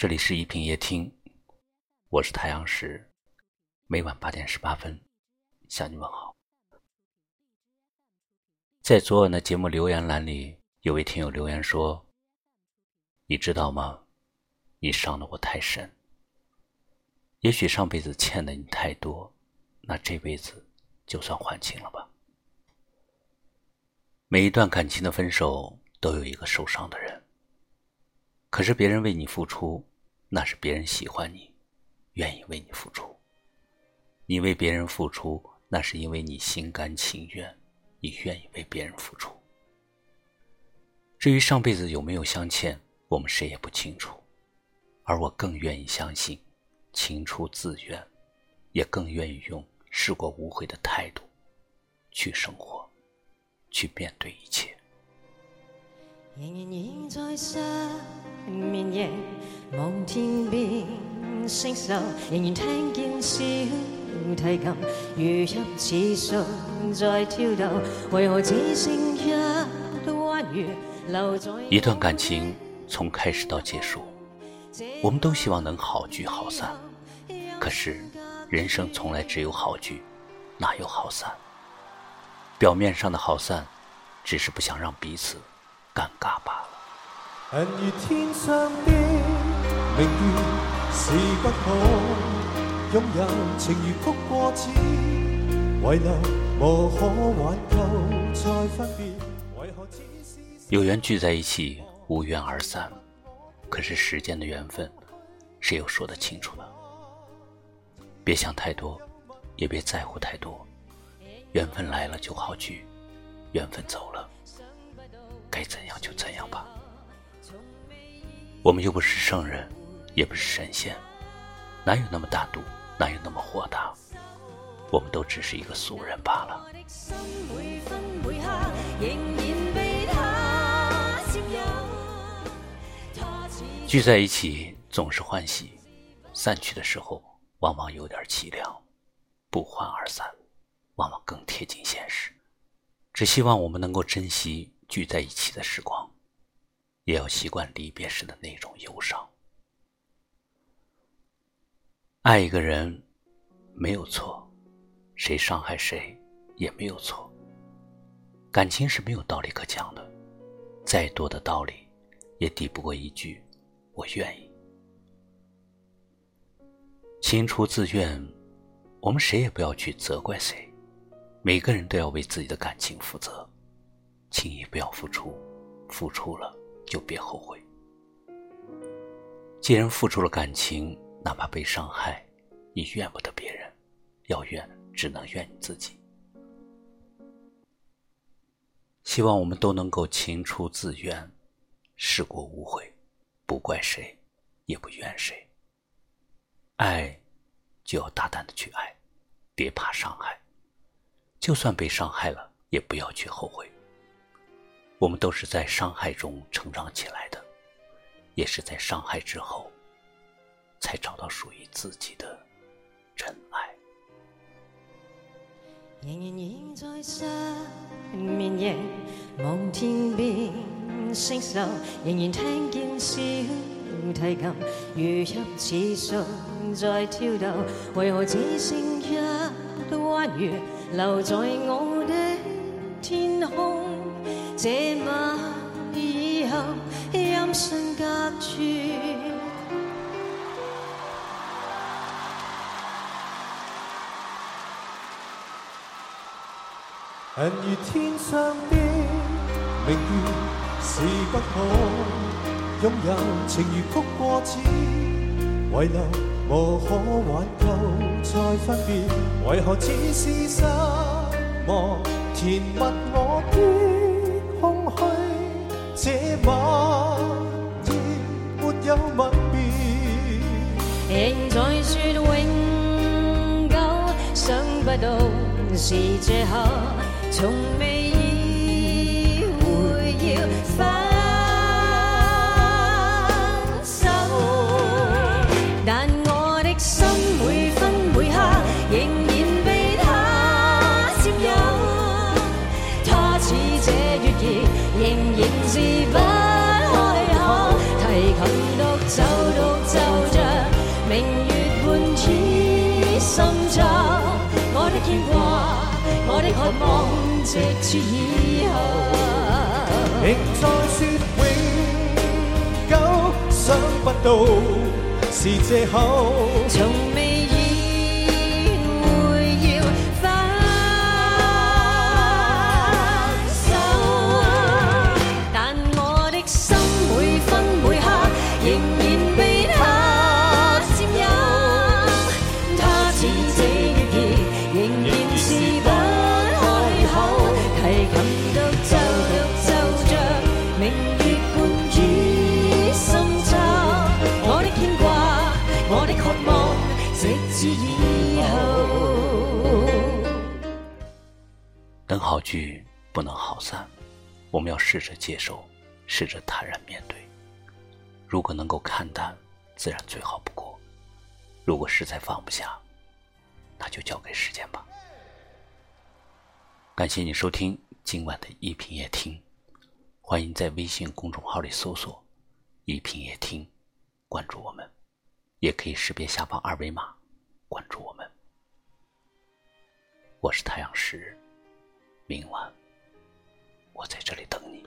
这里是一品夜听，我是太阳石，每晚八点十八分向你问好。在昨晚的节目留言栏里，有位听友留言说：“你知道吗？你伤的我太深。也许上辈子欠的你太多，那这辈子就算还清了吧。”每一段感情的分手都有一个受伤的人，可是别人为你付出。那是别人喜欢你，愿意为你付出。你为别人付出，那是因为你心甘情愿，你愿意为别人付出。至于上辈子有没有相欠，我们谁也不清楚。而我更愿意相信，情出自愿，也更愿意用试过无悔的态度，去生活，去面对一切。仍然倚在失眠夜，望天边星宿，仍然听见小提琴如泣似诉在跳动，为何只剩一弯月留在？一段感情从开始到结束，我们都希望能好聚好散。可是人生从来只有好聚，哪有好散？表面上的好散，只是不想让彼此尴尬罢了。有缘聚在一起，无缘而散？可是时间的缘分，谁又说得清楚呢？别想太多，也别在乎太多。缘分来了就好聚，缘分走了，我们又不是圣人。也不是神仙，哪有那么大度，哪有那么豁达？我们都只是一个俗人罢了。聚在一起总是欢喜，散去的时候往往有点凄凉。不欢而散，往往更贴近现实。只希望我们能够珍惜聚在一起的时光，也要习惯离别时的那种忧伤。爱一个人没有错，谁伤害谁也没有错。感情是没有道理可讲的，再多的道理也抵不过一句“我愿意”。情出自愿，我们谁也不要去责怪谁，每个人都要为自己的感情负责。轻易不要付出，付出了就别后悔。既然付出了感情。哪怕被伤害，也怨不得别人，要怨只能怨你自己。希望我们都能够情出自愿，事过无悔，不怪谁，也不怨谁。爱，就要大胆的去爱，别怕伤害。就算被伤害了，也不要去后悔。我们都是在伤害中成长起来的，也是在伤害之后。才找到属于自己的真爱。仍然倚在失眠夜，望天边星宿，仍然听见小提琴如泣似诉在跳动。为何只剩一弯月留在我？这晚以后，音讯隔绝。人如天上的明月，是不可拥有；情如曲过此，遗留无可挽救再分别。为何只是失望，填密我的有吻别，仍在说永久，想不到是借口。从未意会要分手，但我的心每分每刻仍然被他占有。他似这月儿，仍然是不开口，提走到就像明月半倚心秋我的牵挂我的渴望直至以后。仍在说永久想不到是借口。从未聚不能好散，我们要试着接受，试着坦然面对。如果能够看淡，自然最好不过；如果实在放不下，那就交给时间吧。感谢你收听今晚的一品夜听，欢迎在微信公众号里搜索“一品夜听”，关注我们，也可以识别下方二维码关注我们。我是太阳石，明晚我在这里等你。